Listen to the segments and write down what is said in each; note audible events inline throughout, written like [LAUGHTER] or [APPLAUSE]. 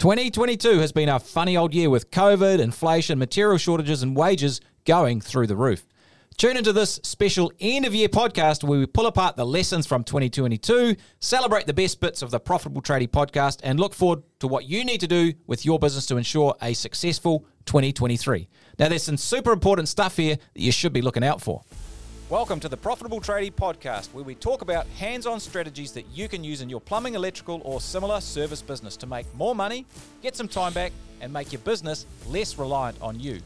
2022 has been a funny old year with COVID, inflation, material shortages, and wages going through the roof. Tune into this special end of year podcast where we pull apart the lessons from 2022, celebrate the best bits of the Profitable Tradie podcast, and look forward to what you need to do with your business to ensure a successful 2023. Now, there's some super important stuff here that you should be looking out for. Welcome to the Profitable Tradie podcast, where we talk about hands on strategies that you can use in your plumbing, electrical, or similar service business to make more money, get some time back, and make your business less reliant on you.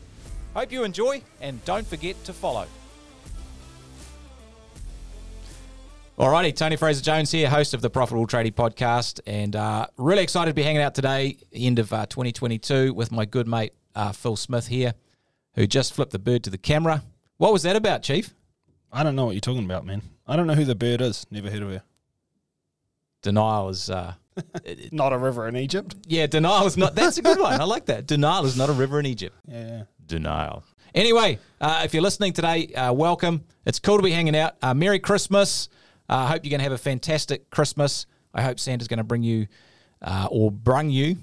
Hope you enjoy, and don't forget to follow. Alrighty, Tony Fraser Jones here, host of the Profitable Tradie podcast, and uh, really excited to be hanging out today, end of uh, 2022, with my good mate uh, Phil Smith here, who just flipped the bird to the camera. What was that about, Chief? I don't know what you're talking about, man. I don't know who the bird is. Never heard of her. Denial is, uh, [LAUGHS] Not a river in Egypt. yeah, denial is not. That's a good one. I like that. Denial is not a river in Egypt. Yeah. Denial. Anyway, uh, if you're listening today, uh, welcome. It's cool to be hanging out. Uh, Merry Christmas. I uh, hope you're going to have a fantastic Christmas. I hope Santa's going to bring you uh, or brung you.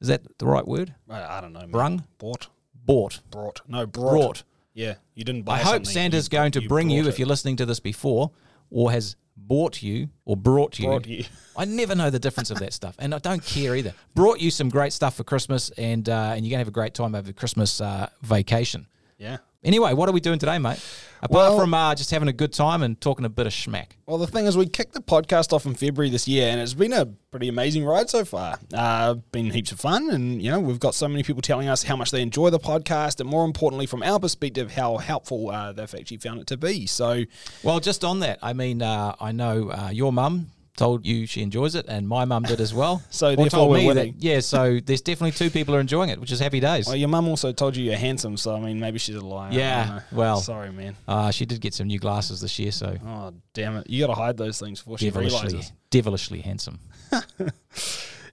Is that the right word? I, I don't know. Man. Brung? Bought. Bought. Brought. No, brought. Brought. Yeah. You didn't buy I hope Santa's going to bring you, if it. you're listening to this before, or has bought you or brought you. Brought you. [LAUGHS] I never know the difference of that stuff, and I don't care either. Brought you some great stuff for Christmas, and uh, and you're gonna have a great time over Christmas uh, vacation. Yeah. Anyway, what are we doing today, mate? Apart Well- from uh, just having a good time and talking a bit of schmack. Well, the thing is, we kicked the podcast off in February this year, and it's been a pretty amazing ride so far. Uh, been heaps of fun, and you know we've got so many people telling us how much they enjoy the podcast, and more importantly, from our perspective, how helpful uh, they've actually found it to be. So, Well, just on that, I mean, uh, I know uh, your mum told you she enjoys it, and my mum did as well. [LAUGHS] So Or therefore told we're me that- yeah, so there's definitely two people are enjoying it, which is happy days. well, your mum also told you you're handsome, so I mean, maybe she's a liar. Yeah, well. sorry, man. Uh, she did get some new glasses this year, so Oh, damn it! You got to hide those things before she devilishly, realizes. devilishly handsome. [LAUGHS]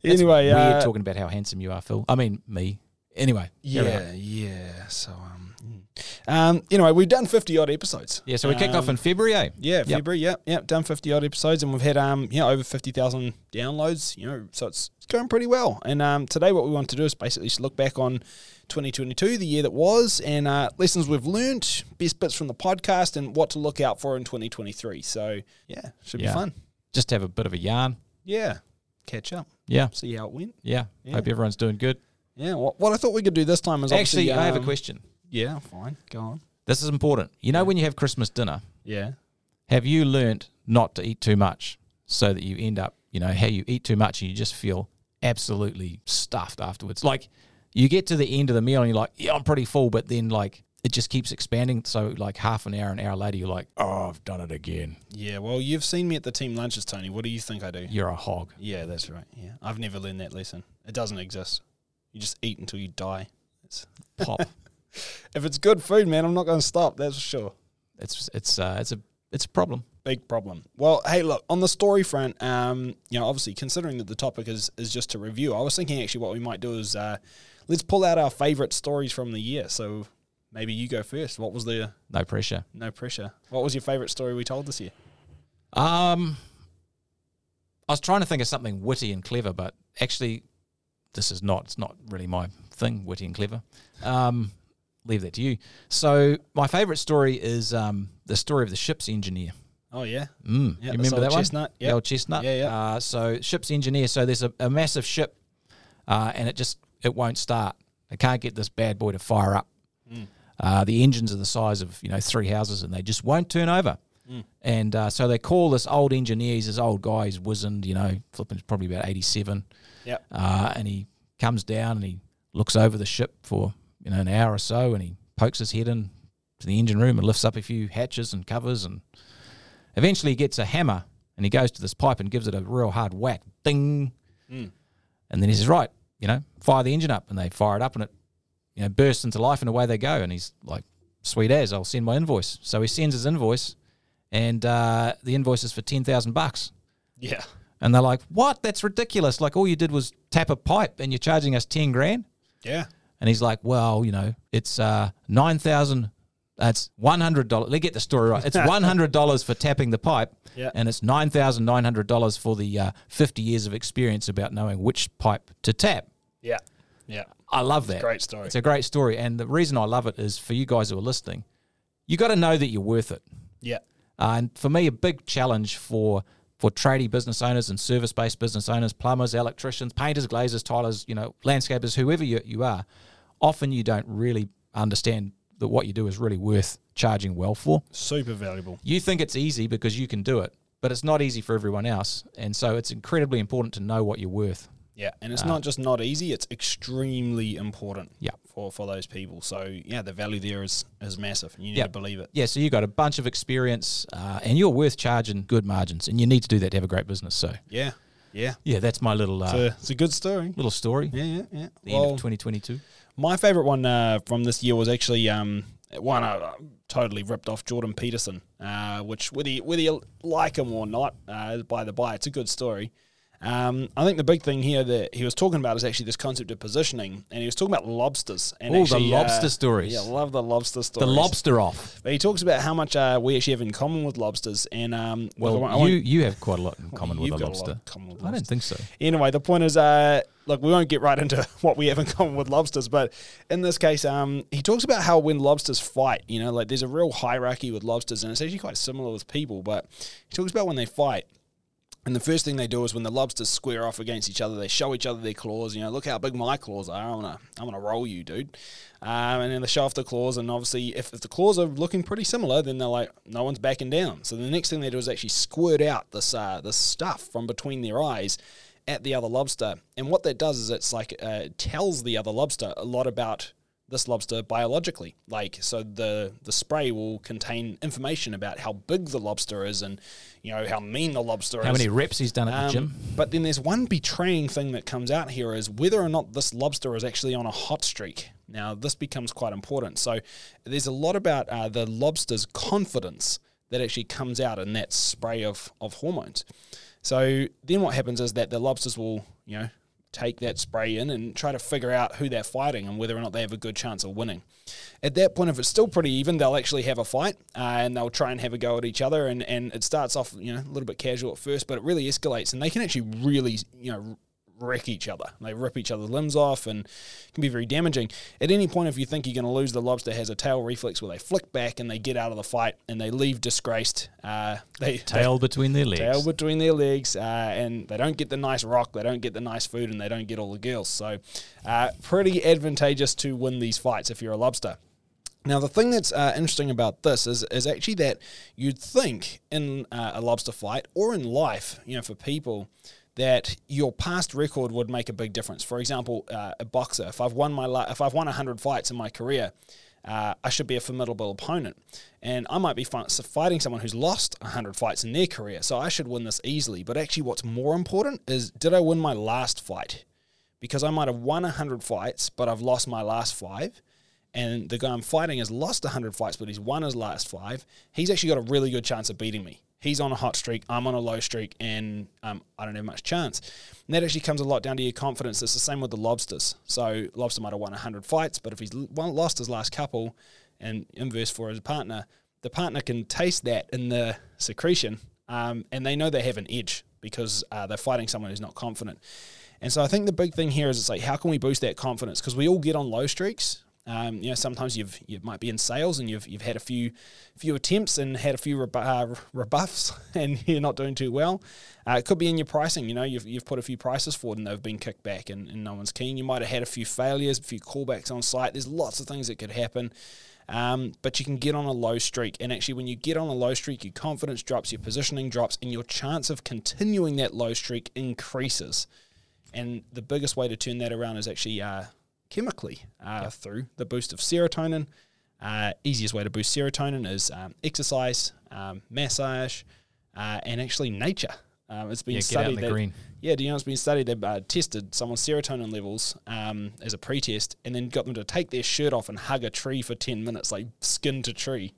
Anyway, Weird uh, talking about how handsome you are, Phil. I mean, me. Anyway. Yeah, yeah. So, um, um, anyway, we've done fifty odd episodes. yeah. So we kicked off Um, in February. Eh? Yeah, Yep. February. Yeah, yeah. Done fifty odd episodes, and we've had um, you know, over fifty thousand downloads. You know, so it's it's going pretty well. And um, today, what we want to do is basically just look back on 2022, the year that was, and uh, lessons we've learnt, best bits from the podcast, and what to look out for in 2023. So, yeah, should Yeah. be fun. Just have a bit of a yarn. Yeah, catch up, Yeah, see how it went. yeah. Yeah. Hope everyone's doing good. Yeah, what, what I thought we could do this time is Actually, I have a um, question. Yeah, fine, go on. This is important. You know, when you have Christmas dinner, Yeah. have you learnt not to eat too much so that you end up, you know, how you eat too much and you just feel absolutely stuffed afterwards? Like you get to the end of the meal and you're like, yeah, I'm pretty full, but then like it just keeps expanding. So like half an hour, an hour later, you're like, oh, I've done it again. Yeah, well, you've seen me at the team lunches, Tony. What do you think I do? You're a hog. Yeah, that's right. Yeah, I've never learned that lesson. It doesn't exist. You just eat until you die. It's, Pop. [LAUGHS] if it's good food, man, I'm not going to stop. That's for sure. it's it's uh, it's a it's a problem. Big problem. Well, hey, look on the story front. Um, you know, obviously, considering that the topic is is just to review, I was thinking actually what we might do is uh, let's pull out our favorite stories from the year. So maybe you go first. What was the No pressure. no pressure? What was your favorite story we told this year? Um, I was trying to think of something witty and clever, but actually, this is not. It's not really my thing, witty and clever. Um, leave that to you. So my favourite story is um, the story of the ship's engineer. Oh yeah, Mm, yeah. you remember that one? chestnut. The old chestnut. Yeah, yeah. Uh, so ship's engineer. So there's a, a massive ship, uh, and it just it won't start. They can't get this bad boy to fire up. Mm. Uh, the engines are the size of you know three houses, and they just won't turn over. Mm. And uh, so they call this old engineer. He's this old guy. He's wizened. You know, flipping probably about eighty-seven. Yep. Uh, and he comes down and he looks over the ship for you know an hour or so, and he pokes his head in to the engine room and lifts up a few hatches and covers, and eventually he gets a hammer and he goes to this pipe and gives it a real hard whack, ding, Mm. and then he says, "Right, you know, fire the engine up," and they fire it up, and it you know bursts into life, and away they go, and he's like, "Sweet as, I'll send my invoice." So he sends his invoice, and uh, the invoice is for ten thousand bucks. yeah. And they're like, "What? That's ridiculous! Like all you did was tap a pipe, and you're charging us ten grand." Yeah. And he's like, "Well, you know, it's uh, nine thousand. That's one hundred dollars. Let me get the story right. It's [LAUGHS] one hundred dollars for tapping the pipe, Yeah. and it's nine thousand nine hundred dollars for the uh, fifty years of experience about knowing which pipe to tap." Yeah. Yeah. I love that. great story. It's a great story. And the reason I love it is for you guys who are listening, you got to know that you're worth it. Yeah. Uh, and for me, a big challenge for for tradie business owners and service based business owners, plumbers, electricians, painters, glazers, tilers, you know, landscapers, whoever you, you are, often you don't really understand that what you do is really worth charging well for. Super valuable. You think it's easy because you can do it, but it's not easy for everyone else. And so it's incredibly important to know what you're worth. Yeah, and it's not just not easy; it's extremely important. Yeah. for for those people. So yeah, the value there is is massive. and You need Yeah. to believe it. Yeah, so you've got a bunch of experience uh, and you're worth charging good margins, and you need to do that to have a great business. So, Yeah, yeah. yeah, that's my little uh, It's, a, it's a good story. little story. Yeah, yeah, yeah. The end of 2022. my favorite one uh, from this year was actually um, one I uh, totally ripped off Jordan Peterson, uh, which whether you, whether you like him or not, uh, by the by, it's a good story. Um, I think the big thing here that he was talking about is actually this concept of positioning, and he was talking about lobsters. And Oh, the lobster uh, stories. Yeah, love the lobster stories. The lobster off. But he talks about how much uh, we actually have in common with lobsters, and um, Well, look, I won't- you you have quite a lot in [LAUGHS] common with you've a a lobster. in common with I don't think so. Anyway, the point is, uh, look, we won't get right into [LAUGHS] what we have in common with lobsters, but in this case, um, he talks about how when lobsters fight, you know, like there's a real hierarchy with lobsters, and it's actually quite similar with people. But he talks about when they fight. And the first thing they do is when the lobsters square off against each other, they show each other their claws. You know, look how big my claws are. I'm gonna, I'm gonna roll you, dude. Um, and then they show off the claws, and obviously, if, if the claws are looking pretty similar, then they're like, no one's backing down. So the next thing they do is actually squirt out this, uh, this stuff from between their eyes at the other lobster. And what that does is it's like uh, tells the other lobster a lot about this lobster biologically. Like so the the spray will contain information about how big the lobster is and you know how mean the lobster How is. How many reps he's done at the Um, gym? But then there's one betraying thing that comes out here is whether or not this lobster is actually on a hot streak. Now, this becomes quite important. So, there's a lot about uh, the lobster's confidence that actually comes out in that spray of, of hormones. So, then what happens is that the lobsters will, you know, take that spray in and try to figure out who they're fighting and whether or not they have a good chance of winning. At that point, if it's still pretty even, they'll actually have a fight uh, and they'll try and have a go at each other. And, and it starts off, you know, a little bit casual at first, but it really escalates and they can actually really, you know, wreck each other. They rip each other's limbs off and can be very damaging. At any point, if you think you're going to lose, the lobster has a tail reflex where they flick back and they get out of the fight and they leave disgraced. Uh, they Tail between their legs. tail between their legs, uh, and they don't get the nice rock, they don't get the nice food, and they don't get all the girls. So, uh, pretty advantageous to win these fights if you're a lobster. Now, the thing that's uh, interesting about this is, is actually that you'd think in uh, a lobster fight or in life, you know, for people, that your past record would make a big difference. For example, uh, a boxer, if I've won my la- if I've won hundred fights in my career, uh, I should be a formidable opponent, and I might be fighting someone who's lost hundred fights in their career, so I should win this easily. But actually, what's more important is did I win my last fight? Because I might have won hundred fights, but I've lost my last five and the guy I'm fighting has lost 100 fights, but he's won his last five, he's actually got a really good chance of beating me. He's on a hot streak, I'm on a low streak, and um, I don't have much chance. And that actually comes a lot down to your confidence. It's the same with the lobsters. So, lobster might have won 100 fights, but if he's lost his last couple, and inverse for his partner, the partner can taste that in the secretion, um, and they know they have an edge because uh, they're fighting someone who's not confident. And so I think the big thing here is it's like how can we boost that confidence? Because we all get on low streaks. Um, you know, sometimes you've you might be in sales and you've you've had a few few attempts and had a few uh, rebuffs [LAUGHS] and you're not doing too well. Uh, it could be in your pricing. You know, you've you've put a few prices forward and they've been kicked back and, and no one's keen. You might have had a few failures, a few callbacks on site. There's lots of things that could happen. Um, but you can get on a low streak, and actually, when you get on a low streak, your confidence drops, your positioning drops, and your chance of continuing that low streak increases. And the biggest way to turn that around is actually uh, chemically uh, through the boost of serotonin. Uh, easiest way to boost serotonin is um, exercise, um, massage, uh, and actually nature. Um, it's been Yeah, get out in studied the that green. yeah, do you know it's been studied? They've uh, tested someone's serotonin levels um, as a pre-test, and then got them to take their shirt off and hug a tree for ten minutes, like skin to tree,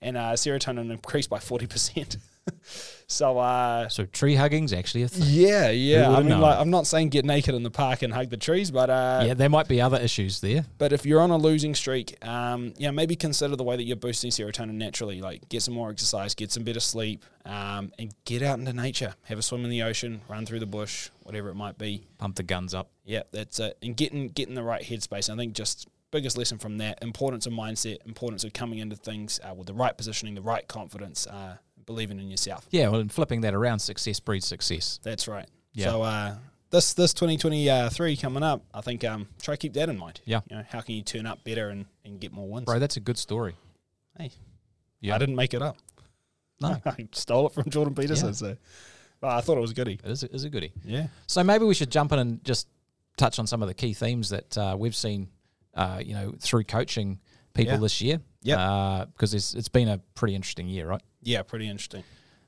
and uh, serotonin increased by forty percent. [LAUGHS] so uh, So tree hugging's actually a thing. yeah, yeah. i mean like i'm not saying get naked in the park and hug the trees, but uh, yeah, there might be other issues there. But if you're on a losing streak, um, yeah, maybe consider the way that you're boosting serotonin naturally. Like get some more exercise, get some better sleep, um, and get out into nature. Have a swim in the ocean, run through the bush, whatever it might be. Pump the guns up. Yeah, that's it. And getting get in the right headspace. I think just biggest lesson from that: importance of mindset, importance of coming into things uh, with the right positioning, the right confidence, uh, believing in yourself. Yeah, well, and flipping that around, success breeds success. That's right. Yeah. So uh, this this 2023 coming up, I think um, try to keep that in mind. Yeah. You know, how can you turn up better and, and get more wins? Bro, that's a good story. Hey, Yeah. I didn't make it up. No. [LAUGHS] I stole it from Jordan Peterson. Yeah. So, but I thought it was goody. It is a, is a goodie. Yeah. So maybe we should jump in and just touch on some of the key themes that uh, we've seen, uh, you know, through coaching people Yeah. this year. Yep. Because it's, it's been a pretty interesting year, right? Yeah, pretty interesting.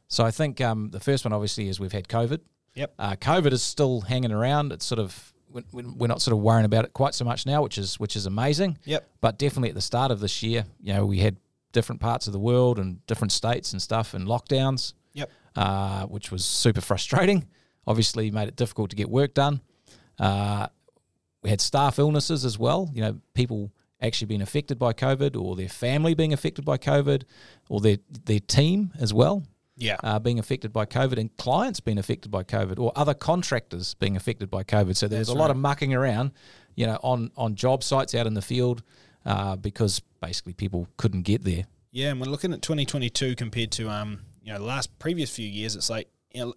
So I think um, the first one, obviously, is we've had COVID. Yep. Uh, COVID is still hanging around. It's sort of we- we- we're not sort of worrying about it quite so much now, which is which is amazing. Yep. But definitely at the start of this year, you know, we had different parts of the world and different states and stuff and lockdowns. Yep. Uh, which was super frustrating. Obviously, made it difficult to get work done. Uh, we had staff illnesses as well. You know, people actually being affected by COVID, or their family being affected by COVID, or their their team as well Yeah. uh, being affected by COVID and clients being affected by COVID or other contractors being affected by COVID. So there's That's a lot of mucking around, you know, on, on job sites out in the field uh, because basically people couldn't get there. yeah. And we're looking at 2022 compared to um, you know, the last previous few years. It's like, you know,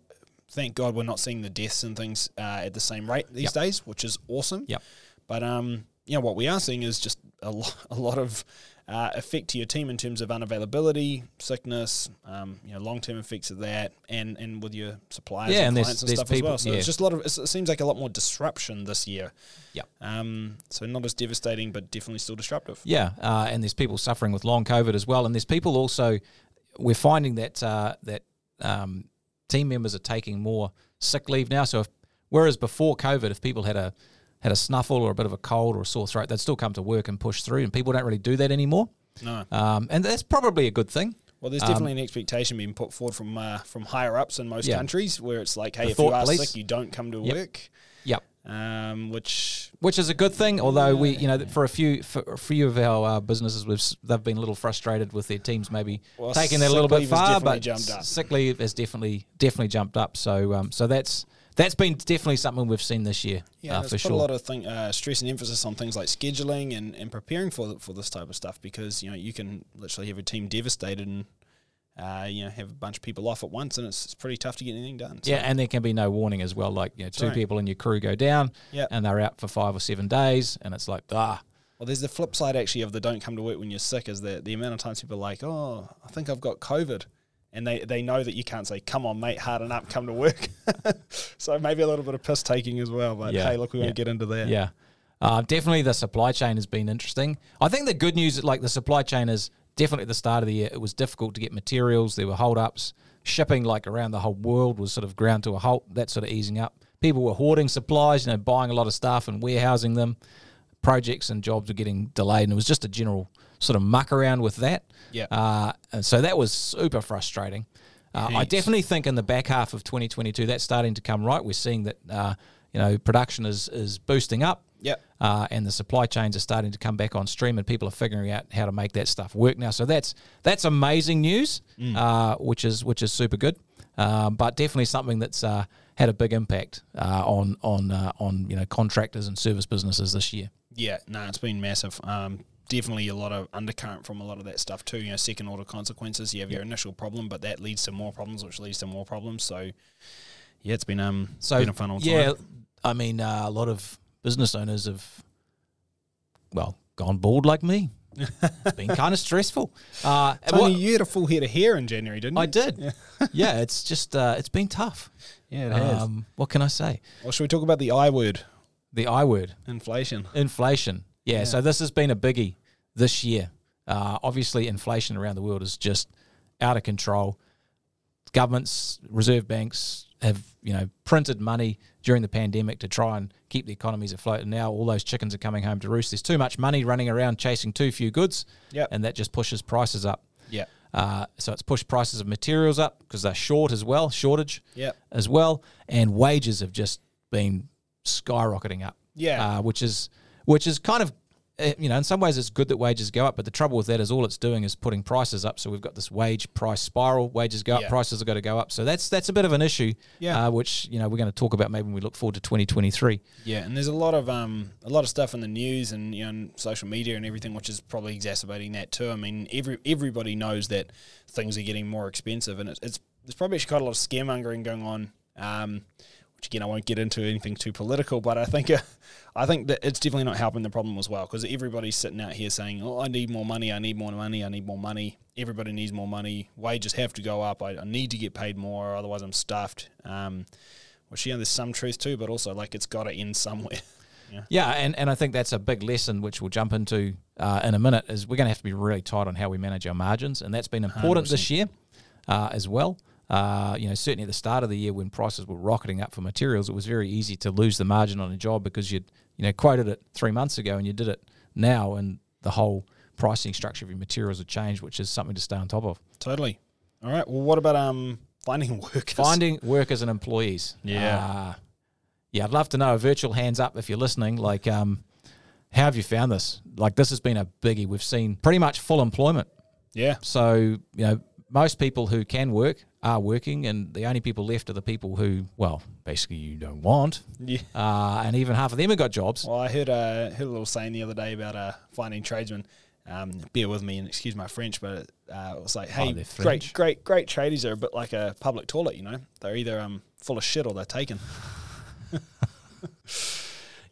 thank God we're not seeing the deaths and things uh, at the same rate these Yep. days, which is awesome. Yep. But um, you know, what we are seeing is just a, lo- [LAUGHS] a lot of uh, effect to your team in terms of unavailability, sickness, um, you know, long term effects of that, and and with your suppliers Yeah, and, and clients and there's stuff people- as well. So yeah. it's just a lot of. It's, it seems like a lot more disruption this year. Yep. Um. So not as devastating, but definitely still disruptive. Yeah, uh, and there's people suffering with long COVID as well, and there's people also. We're finding that uh, that um, team members are taking more sick leave now. So if, whereas before COVID, if people had a had a snuffle or a bit of a cold or a sore throat, they'd still come to work and push through, and people don't really do that anymore. No. Um, and that's probably a good thing. Well, there's Um, definitely an expectation being put forward from uh, from higher ups in most Yeah. countries, where it's like, hey, The if you are police. sick, you don't come to Yep. work. Yep. Um, which Which is a good thing, although we, you know, for a few for a few of our uh, businesses, we've they've been a little frustrated with their teams maybe Well, taking that a little bit far, but jumped up. sick leave has definitely definitely jumped up. So um, so that's that's been definitely something we've seen this year yeah, uh, for put sure. a lot of thing, uh, stress and emphasis on things like scheduling and, and preparing for for this type of stuff because you know you can literally have a team devastated and uh, you know have a bunch of people off at once, and it's, it's pretty tough to get anything done. So, yeah, and there can be no warning as well. Like you know, two right. people in your crew go down, Yep. and they're out for five or seven days, and it's like ah, Well, there's the flip side actually of the don't come to work when you're sick is that the amount of times people are like, oh, I think I've got COVID. And they, they know that you can't say, come on, mate, harden up, come to work. [LAUGHS] so maybe a little bit of piss taking as well. But Yeah, hey, look, we yeah. won't get into that. Yeah. Uh, definitely the supply chain has been interesting. I think the good news, like the supply chain is definitely at the start of the year, it was difficult to get materials. There were holdups. Shipping, like around the whole world, was sort of ground to a halt. That's sort of easing up. People were hoarding supplies, you know, buying a lot of stuff and warehousing them. Projects and jobs were getting delayed, and it was just a general sort of muck around with that. Yeah. Uh, and so that was super frustrating. Uh, I definitely think in the back half of 2022 that's starting to come right. We're seeing that uh, you know production is is boosting up, Yep. uh, and the supply chains are starting to come back on stream, and people are figuring out how to make that stuff work now. So that's that's amazing news, uh, which is which is super good. Um, but definitely something that's uh, had a big impact uh, on on uh, on you know contractors and service businesses this year. Yeah, no, it's been massive. Um, definitely a lot of undercurrent from a lot of that stuff too. You know, second order consequences. You have your initial problem, but that leads to more problems, which leads to more problems. So, yeah, it's been um, So been a fun old yeah, time. I mean uh, a lot of business owners have well gone bald like me. it's been kind of [LAUGHS] stressful. Uh, Tony, what- you had a full head of hair in January, didn't you? I did. [LAUGHS] Yeah. it's just uh, it's been tough. Yeah, it has. Um, what can I say? well, should we talk about the I word, The I word, inflation? inflation. Yeah, Yeah. So this has been a biggie this year. Uh, obviously, inflation around the world is just out of control. Governments, reserve banks have you know printed money during the pandemic to try and keep the economies afloat. And now all those chickens are coming home to roost. There's too much money running around chasing too few goods, Yep. and that just pushes prices up. Yeah. Uh, so it's pushed prices of materials up because they're short as well, shortage Yep. as well, and wages have just been skyrocketing up. Yeah. uh, which is which is kind of uh, you know in some ways it's good that wages go up, but the trouble with that is all it's doing is putting prices up. So we've got this wage price spiral. Wages go up, Yeah. prices have got to go up. So that's that's a bit of an issue. Yeah. uh, which you know we're going to talk about maybe when we look forward to 2023. Yeah, and there's a lot of um a lot of stuff in the news and you know and social media and everything, which is probably exacerbating that too. I mean, every everybody knows that things are getting more expensive, and it's, it's there's probably actually quite a lot of scaremongering going on. Um, which again, I won't get into anything too political, but I think uh, I think that it's definitely not helping the problem as well because everybody's sitting out here saying, "Oh, I need more money, I need more money, I need more money." Everybody needs more money. Wages have to go up. I, I need to get paid more, otherwise I'm stuffed. Um, which yeah, there's some truth too, but also like it's got to end somewhere. [LAUGHS] Yeah, and, and I think that's a big lesson which we'll jump into uh, in a minute. Is we're going to have to be really tight on how we manage our margins, and that's been important this year uh, as well. Uh, you know, certainly at the start of the year when prices were rocketing up for materials, it was very easy to lose the margin on a job because you'd you know quoted it three months ago and you did it now, and the whole pricing structure of your materials have changed, which is something to stay on top of. Totally. All right. Well, what about um finding [LAUGHS] workers? Finding workers and employees. Yeah. Uh, yeah, I'd love to know. A virtual hands up if you're listening. Like, um, how have you found this? Like, this has been a biggie. We've seen pretty much full employment. Yeah. So, you know, most people who can work are working, and the only people left are the people who, well, basically you don't want. Yeah. Uh, and even half of them have got jobs. Well, I heard uh, heard a little saying the other day about uh, finding tradesmen. Um, bear with me and excuse my French, but uh, it was like, hey, Oh, great, great, great tradies are a bit like a public toilet. You know, they're either um full of shit or they're taken. [LAUGHS]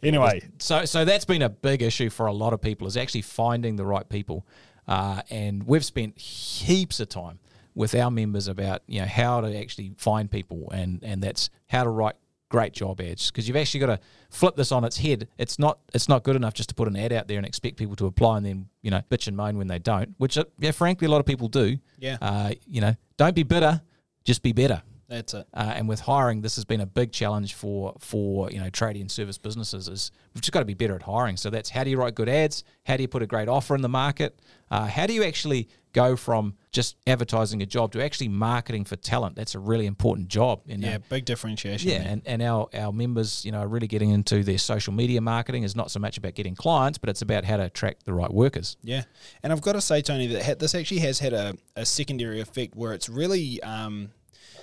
anyway, So, so that's been a big issue for a lot of people is actually finding the right people, uh, and we've spent heaps of time with our members about you know how to actually find people, and and that's how to write great job ads because you've actually got to flip this on its head. It's not it's not good enough just to put an ad out there and expect people to apply and then you know bitch and moan when they don't, which uh, yeah, frankly a lot of people do. Yeah. uh, you know, don't be bitter, just be better. that's it. Uh, and with hiring, this has been a big challenge for for you know trading and service businesses. Is we've just got to be better at hiring. So that's how do you write good ads? How do you put a great offer in the market? Uh, how do you actually go from just advertising a job to actually marketing for talent? That's a really important job. Know? Yeah, big differentiation. Yeah, there. and, and our, our members, you know, are really getting into their social media marketing is not so much about getting clients, but it's about how to attract the right workers. Yeah, and I've got to say, Tony, that this actually has had a, a secondary effect where it's really um,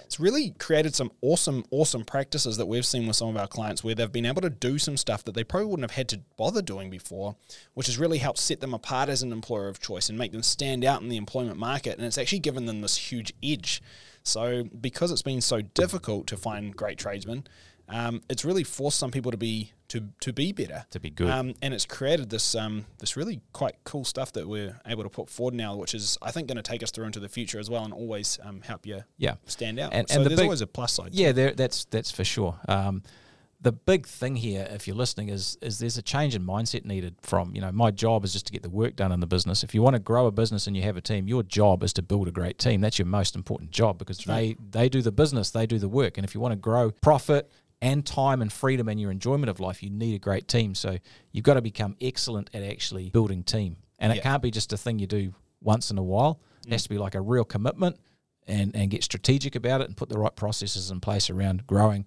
it's really created some awesome, awesome practices that we've seen with some of our clients where they've been able to do some stuff that they probably wouldn't have had to bother doing before, which has really helped set them apart as an employer of choice and make them stand out in the employment market. And it's actually given them this huge edge. So, because it's been so difficult to find great tradesmen, um, it's really forced some people to be to to be better, To be good. um, and it's created this um, this really quite cool stuff that we're able to put forward now, which is I think going to take us through into the future as well, and always um, help you Yeah. stand out. And- so and the there's big- always a plus side. Yeah, there, that's that's for sure. Um, the big thing here, if you're listening, is is there's a change in mindset needed. From you know, my job is just to get the work done in the business. If you want to grow a business and you have a team, your job is to build a great team. That's your most important job because they they do the business, they do the work. And if you want to grow profit and time and freedom and your enjoyment of life, you need a great team. So you've got to become excellent at actually building team. And it Yeah. can't be just a thing you do once in a while. It has to be like a real commitment and, and get strategic about it and put the right processes in place around growing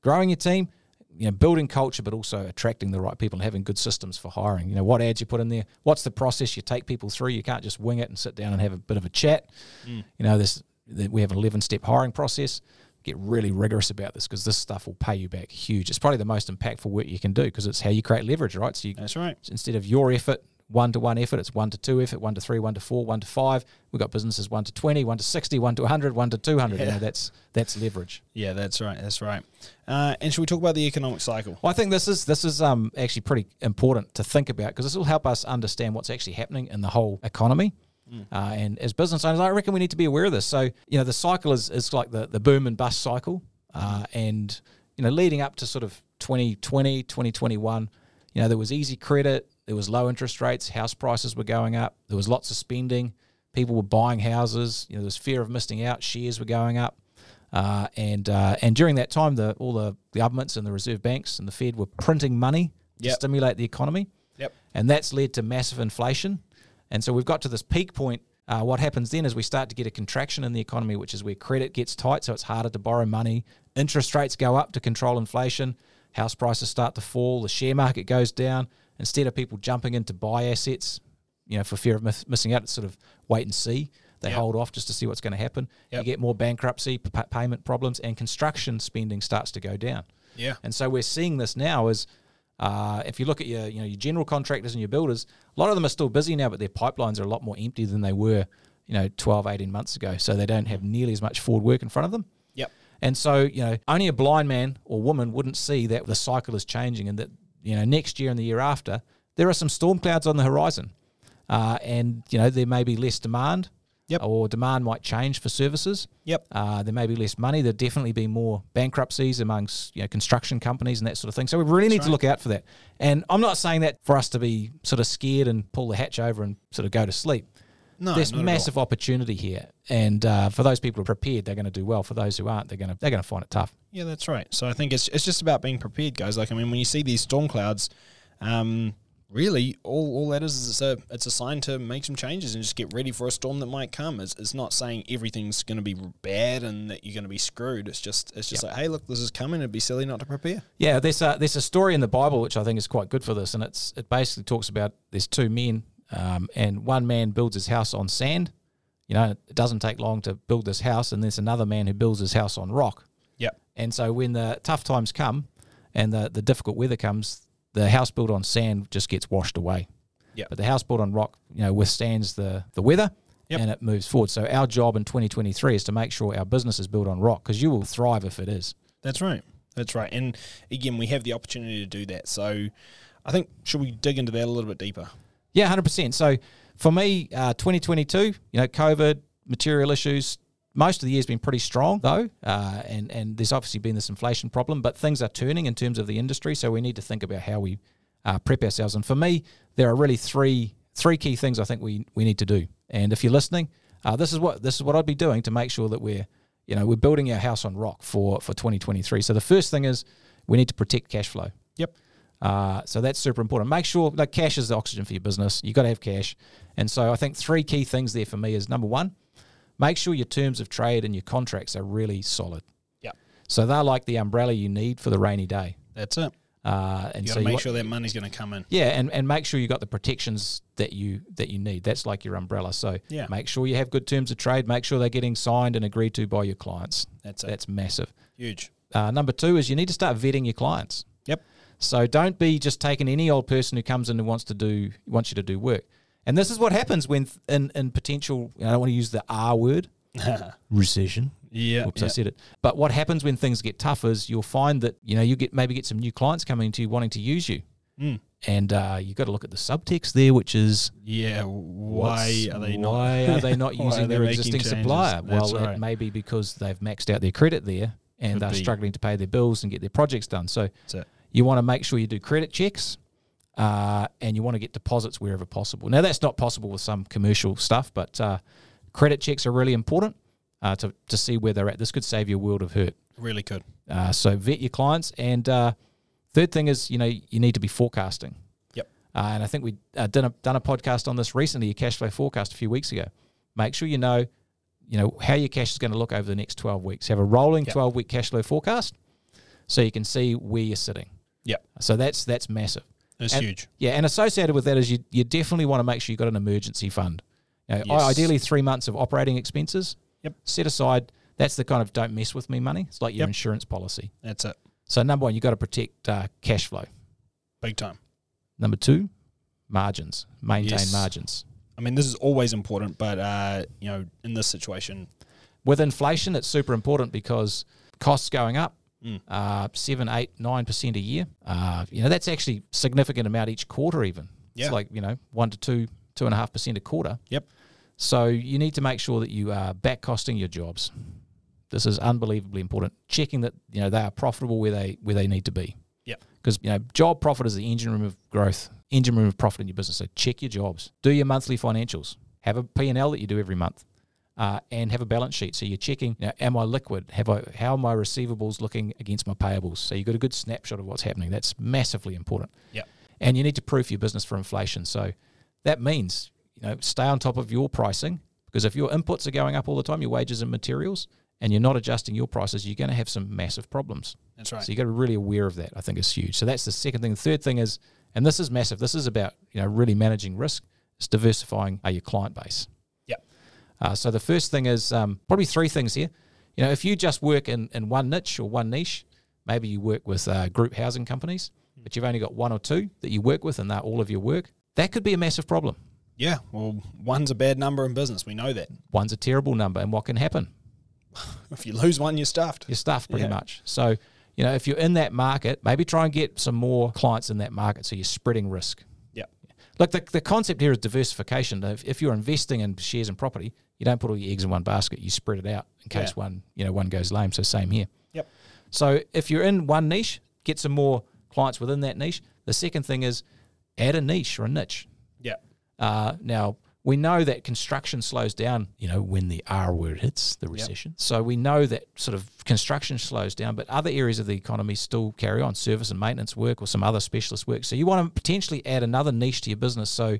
growing your team, you know, building culture, but also attracting the right people and having good systems for hiring. You know, what ads you put in there, what's the process you take people through. You can't just wing it and sit down and have a bit of a chat. Mm. You know, this we have an eleven step hiring process. Get really rigorous about this because this stuff will pay you back huge. It's probably the most impactful work you can do because it's how you create leverage, right? So you, that's right. instead of your effort, one to one effort, it's one to two effort, one to three, one to four, one to five. We've got businesses one to 20, one to 60, one to 100, one to 200. You Yeah. know, that's, that's leverage. Yeah, that's right. That's right. Uh, and should we talk about the economic cycle? Well, I think this is this is um, actually pretty important to think about because this will help us understand what's actually happening in the whole economy. Uh, and as business owners, I reckon we need to be aware of this. So, you know, the cycle is, is like the, the boom and bust cycle. Uh, and, you know, leading up to sort of 2020, 2021, you know, there was easy credit, there was low interest rates, house prices were going up, there was lots of spending, people were buying houses, you know, there was fear of missing out, shares were going up. Uh, and uh, and during that time, the all the governments and the reserve banks and the Fed were printing money to Yep. stimulate the economy, Yep. and that's led to massive inflation. And so we've got to this peak point Uh, what happens then is we start to get a contraction in the economy, which is where credit gets tight, so it's harder to borrow money. Interest rates go up to control inflation. House prices start to fall. The share market goes down. Instead of people jumping in to buy assets, you know, for fear of miss- missing out, it's sort of wait and see. They Yep. hold off just to see what's going to happen. Yep. You get more bankruptcy, p- payment problems, and construction spending starts to go down. Yeah. And so we're seeing this now as uh, if you look at your you know your general contractors and your builders, a lot of them are still busy now, but their pipelines are a lot more empty than they were, you know, 12, 18 months ago. So they don't have nearly as much forward work in front of them. Yep. And so, you know, only a blind man or woman wouldn't see that the cycle is changing and that, you know, next year and the year after, there are some storm clouds on the horizon. Uh, and, you know, there may be less demand Yep. or demand might change for services. Yep. Uh, there may be less money. There'll definitely be more bankruptcies amongst you know construction companies and that sort of thing. So we really need to look out for that. And I'm not saying that for us to be sort of scared and pull the hatch over and sort of go to sleep. No, There's not at all. massive opportunity here, and uh, for those people who are prepared, they're going to do well. For those who aren't, they're going to they're going to find it tough. Yeah, that's right. So I think it's it's just about being prepared, guys. Like I mean, when you see these storm clouds, um, really all, all that is is it's a it's a sign to make some changes and just get ready for a storm that might come. It's, it's not saying everything's going to be bad and that you're going to be screwed. It's just it's just like, hey, look, this is coming. It'd be silly not to prepare. Yeah, there's a there's a story in the Bible which I think is quite good for this, and it's it basically talks about there's two men, um, and one man builds his house on sand. You know, it doesn't take long to build this house, and there's another man who builds his house on rock. Yep. And so when the tough times come, and the the difficult weather comes, the house built on sand just gets washed away. Yep. But the house built on rock, you know, withstands the the weather. Yep. And it moves forward. So our job in 2023 is to make sure our business is built on rock because you will thrive if it is. That's right. That's right. And again, we have the opportunity to do that. So I think should we dig into that a little bit deeper? Yeah, hundred percent. So for me, uh, 2022, you know, COVID, material issues. Most of the year's been pretty strong though, uh, and and there's obviously been this inflation problem, but things are turning in terms of the industry. So we need to think about how we uh, prep ourselves. And for me, there are really three three key things I think we we need to do. And if you're listening, uh, this is what this is what I'd be doing to make sure that we're you know we're building our house on rock for for 2023. So the first thing is we need to protect cash flow. Yep. Uh, so that's super important. Make sure like cash is the oxygen for your business. You got to have cash, and so I think three key things there for me is number one, make sure your terms of trade and your contracts are really solid. Yep. So they're like the umbrella you need for the rainy day. That's it. Uh, and You so make wa- sure that money's going to come in. yeah, and, and make sure you got the protections that you that you need. That's like your umbrella. So Yeah. make sure you have good terms of trade. Make sure they're getting signed and agreed to by your clients. That's it. That's massive. Huge. Uh, number two is you need to start vetting your clients. Yep. So don't be just taking any old person who comes in and wants to do wants you to do work. And this is what happens when th- in in potential. I don't want to use the R word, [LAUGHS] recession. yeah. Oops, yeah. I said it. But what happens when things get tough is you'll find that you know you get maybe get some new clients coming to you wanting to use you, Mm. and uh, you got to look at the subtext there, which is Yeah. Why are they not? Why are they [LAUGHS] not using they their existing changes? supplier? That's well, right. it may be because they've maxed out their credit there and Could they're be. struggling to pay their bills and get their projects done. So you want to make sure you do credit checks. Uh, and you want to get deposits wherever possible. Now that's not possible with some commercial stuff, but uh, credit checks are really important uh, to to see where they're at. This could save you a world of hurt. Really could. Uh, so vet your clients. And uh, third thing is, you know, you need to be forecasting. Yep. Uh, and I think we uh, done a done a podcast on this recently, a cash flow forecast a few weeks ago. Make sure you know, you know, how your cash is going to look over the next twelve weeks. Have a rolling Yep. twelve week cash flow forecast, so you can see where you're sitting. Yep. So that's that's massive. It's And- huge. Yeah, and associated with that is you you definitely want to make sure you've got an emergency fund. You know, Yes. Ideally, three months of operating expenses. Yep. Set aside. That's the kind of don't mess with me money. It's like your Yep. insurance policy. That's it. So number one, you've got to protect uh, cash flow. Big time. Number two, margins. Maintain Yes. margins. I mean, this is always important, but uh, you know, in this situation, With inflation, it's super important because costs going up, Mm. uh, seven, eight, nine percent a year. Uh, you know that's actually significant amount each quarter. Even Yeah. it's like you know one to two, two and a half percent a quarter. Yep. So you need to make sure that you are back costing your jobs. This is unbelievably important. Checking that you know they are profitable where they where they need to be. Yep. Because you know job profit is the engine room of growth, engine room of profit in your business. So check your jobs. Do your monthly financials. Have a P and L that you do every month. Uh, and have a balance sheet. So you're checking, you know, am I liquid? Have I how are my receivables looking against my payables? So you've got a good snapshot of what's happening. That's massively important. Yep. And you need to proof your business for inflation. So that means, you know, stay on top of your pricing, Because if your inputs are going up all the time, your wages and materials, and you're not adjusting your prices, you're going to have some massive problems. That's right. So you got to be really aware of that. I think is huge. So that's the second thing. The third thing is, and this is massive. This is about you know really managing risk. It's diversifying uh, your client base. Uh, so the first thing is um, probably three things here. You know, if you just work in, in one niche or one niche, maybe you work with uh, group housing companies, but you've only got one or two that you work with, and they're all of your work. That could be a massive problem. Yeah. Well, one's a bad number in business. We know that. One's a terrible number, and what can happen? [LAUGHS] If you lose one, you're stuffed. You're stuffed pretty Yeah. much. So, you know, if you're in that market, maybe try and get some more clients in that market so you're spreading risk. Yep. Look, the, the concept here is diversification. If, if you're investing in shares and property, you don't put all your eggs in one basket. You spread it out in case Yeah. one, you know, one goes lame. So same here. Yep. So if you're in one niche, get some more clients within that niche. The second thing is add a niche or a niche. Yep. Uh, now we know that construction slows down. You know when the R word hits the recession. Yep. So we know that sort of construction slows down, but other areas of the economy still carry on, service and maintenance work or some other specialist work. So you want to potentially add another niche to your business. So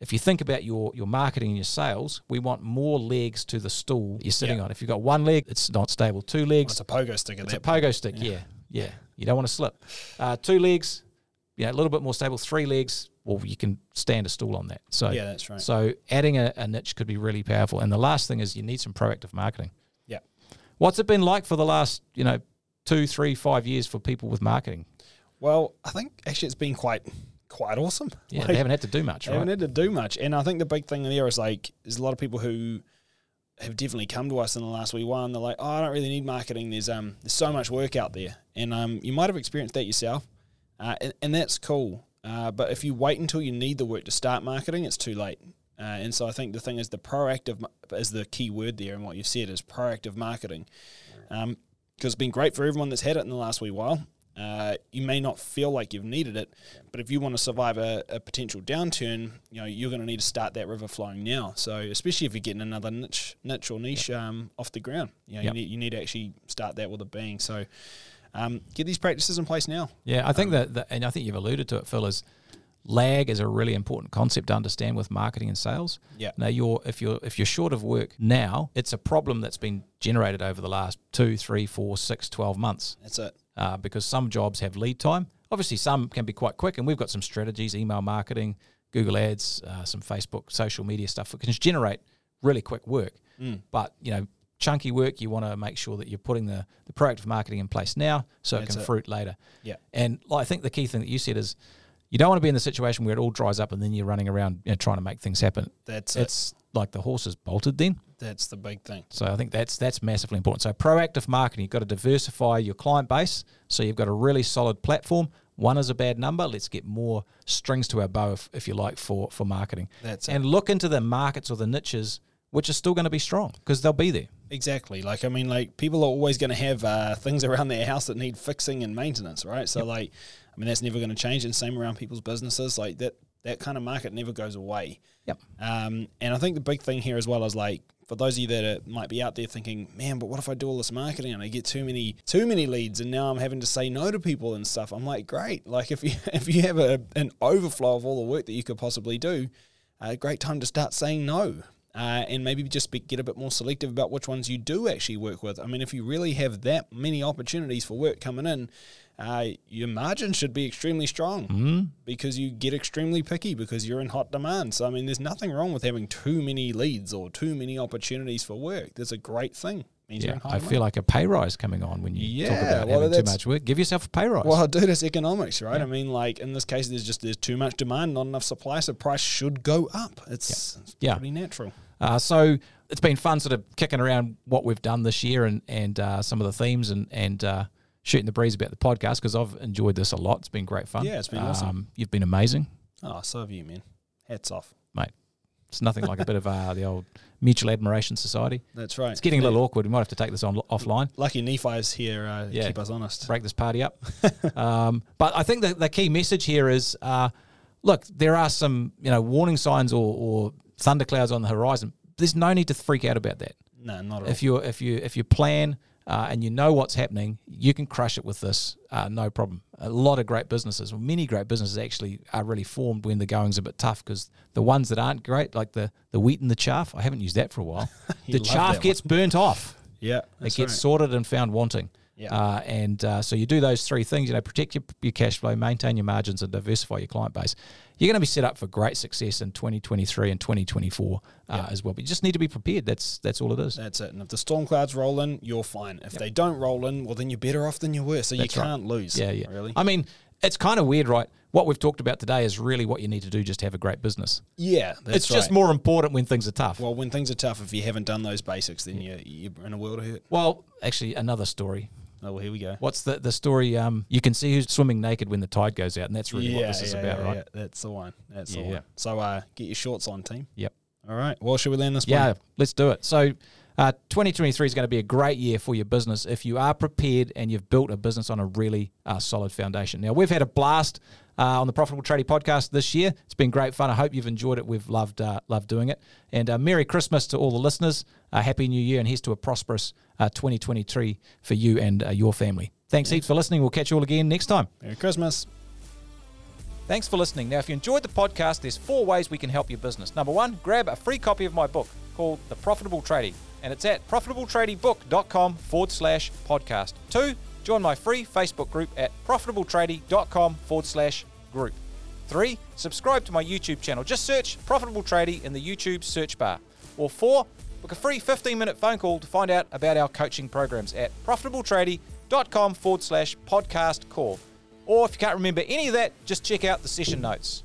if you think about your your marketing and your sales, we want more legs to the stool you're sitting Yeah. on. If you've got one leg, it's not stable. Two legs, It's a pogo stick it's a pogo stick, yeah. yeah. You don't want to slip. Uh, two legs, yeah, a little bit more stable. Three legs, well, you can stand a stool on that. So Yeah, that's right. So adding a, a niche could be really powerful. And the last thing is you need some proactive marketing. Yeah. What's it been like for the last, you know, two, three, five years for people with marketing? Well, I think actually it's been quite quite awesome. Yeah, Like, they haven't had to do much, They right? haven't had to do much. And I think the big thing there is like there's a lot of people who have definitely come to us in the last wee while they're like, Oh, I don't really need marketing. There's um there's so much work out there. And um you might have experienced that yourself. Uh, and, and that's cool. Uh, but if you wait until you need the work to start marketing, it's too late. Uh, and so I think the thing is the proactive is the key word there, and what you said is proactive marketing, because it's been great for everyone that's had it in the last wee while. Uh, you may not feel like you've needed it, but if you want to survive a, a potential downturn, you know you're going to need to start that river flowing now. So especially if you're getting another niche, niche or niche um, off the ground, you know Yep. you need you need to actually start that with a bang. So um, get these practices in place now. Yeah, I think that, that, and I think you've alluded to it, Phil, is lag is a really important concept to understand with marketing and sales. Yeah. Now, you're if you're if you're short of work now, it's a problem that's been generated over the last two, three, four, six, twelve months. That's it. Uh, because some jobs have lead time. Obviously, some can be quite quick, and we've got some strategies, email marketing, Google Ads, uh, some Facebook, social media stuff that can generate really quick work. Mm. But you know, chunky work, you want to make sure that you're putting the, the proactive marketing in place now, so That's it can it. fruit later. Yeah. And like, I think the key thing that you said is. You don't want to be in the situation where it all dries up and then you're running around you know, trying to make things happen. That's it. It's like the horse is bolted then. That's the big thing. So I think that's that's massively important. So proactive marketing, you've got to diversify your client base. So you've got a really solid platform. One is a bad number. Let's get more strings to our bow, if, if you like, for for marketing. That's it. and look into the markets or the niches which are still going to be strong because they'll be there. Exactly. Like I mean, like people are always going to have uh, things around their house that need fixing and maintenance, right? So like, I mean, that's never going to change. And same around people's businesses. Like that, that kind of market never goes away. Yep. Um, and I think the big thing here as well is like for those of you that are, might be out there thinking, man, but what if I do all this marketing and I get too many too many leads and now I'm having to say no to people and stuff? I'm like, great. Like if you [LAUGHS] if you have a, an overflow of all the work that you could possibly do, a great time to start saying no. Uh, and maybe just be, get a bit more selective about which ones you do actually work with. I mean, if you really have that many opportunities for work coming in, uh, your margin should be extremely strong Mm. because you get extremely picky because you're in hot demand. So I mean, there's nothing wrong with having too many leads or too many opportunities for work. That's a great thing. Yeah, I feel like a pay rise coming on when you talk about well, having too much work. Give yourself a pay rise. Well, dude, it's economics, right? Yeah. I mean, like in this case, there's just there's too much demand, not enough supply, so price should go up. It's, it's Yeah. pretty natural. Uh, so it's been fun sort of kicking around what we've done this year and and uh, some of the themes and and uh, shooting the breeze about the podcast because I've enjoyed this a lot. It's been great fun. Yeah, it's been awesome. Um, you've been amazing, Oh, so have you, man. Hats off. mate. It's nothing like a bit of uh, the old mutual admiration society. That's right. It's getting a little awkward. We might have to take this on offline. Lucky Nephi's here. Uh, Yeah. Keep us honest. break this party up. [LAUGHS] um, but I think the, the key message here is, uh, look, there are some you know warning signs or, or thunderclouds on the horizon. There's no need to freak out about that. No, not at all. If you if you if you plan uh, and you know what's happening, you can crush it with this, uh, no problem. A lot of great businesses, well, many great businesses actually are really formed when the going's a bit tough because the ones that aren't great, like the, the wheat and the chaff, I haven't used that for a while, [LAUGHS] the chaff gets burnt off. Yeah, It gets right. sorted and found wanting. Yeah. Uh, and uh, so you do those three things, you know, protect your, your cash flow, maintain your margins, and diversify your client base. You're going to be set up for great success in 2023 and 2024 uh, as well. But you just need to be prepared. That's that's all it is. That's it. And if the storm clouds roll in, you're fine. If they don't roll in, well, then you're better off than you were. So That's you can't lose. Yeah, yeah. Really? I mean, it's kind of weird, right? What we've talked about today is really what you need to do just to have a great business. yeah, that's it's just right. more important when things are tough. Well, when things are tough, if you haven't done those basics, then you, you're in a world of hurt. well, actually, another story. Oh, well, here we go. What's the the story? Um, you can see who's swimming naked when the tide goes out, and that's really what this is about, right? yeah. That's the one. That's the Yeah. one. So uh, get your shorts on, team. Yep. All right. Well, should we land this one? Yeah, one? let's do it. So, uh, 2023 is going to be a great year for your business if you are prepared and you've built a business on a really uh, solid foundation. Now, we've had a blast uh, on the Profitable Tradie podcast this year. It's been great fun. I hope you've enjoyed it. We've loved uh, loved doing it. And uh, Merry Christmas to all the listeners. Uh, Happy New Year, and here's to a prosperous uh, 2023 for you and uh, your family. Thanks heaps for listening. We'll catch you all again next time. Merry Christmas. Thanks for listening. Now, if you enjoyed the podcast, there's four ways we can help your business. Number one, grab a free copy of my book called The Profitable Tradie, and it's at profitabletradiebook.com forward slash podcast. Two, join my free Facebook group at profitabletradie.com forward slash group. Three, subscribe to my YouTube channel. Just search Profitable Tradie in the YouTube search bar. Or four, book a free 15 minute phone call to find out about our coaching programs at profitabletradie.com forward slash podcast call. Or if you can't remember any of that, just check out the session notes.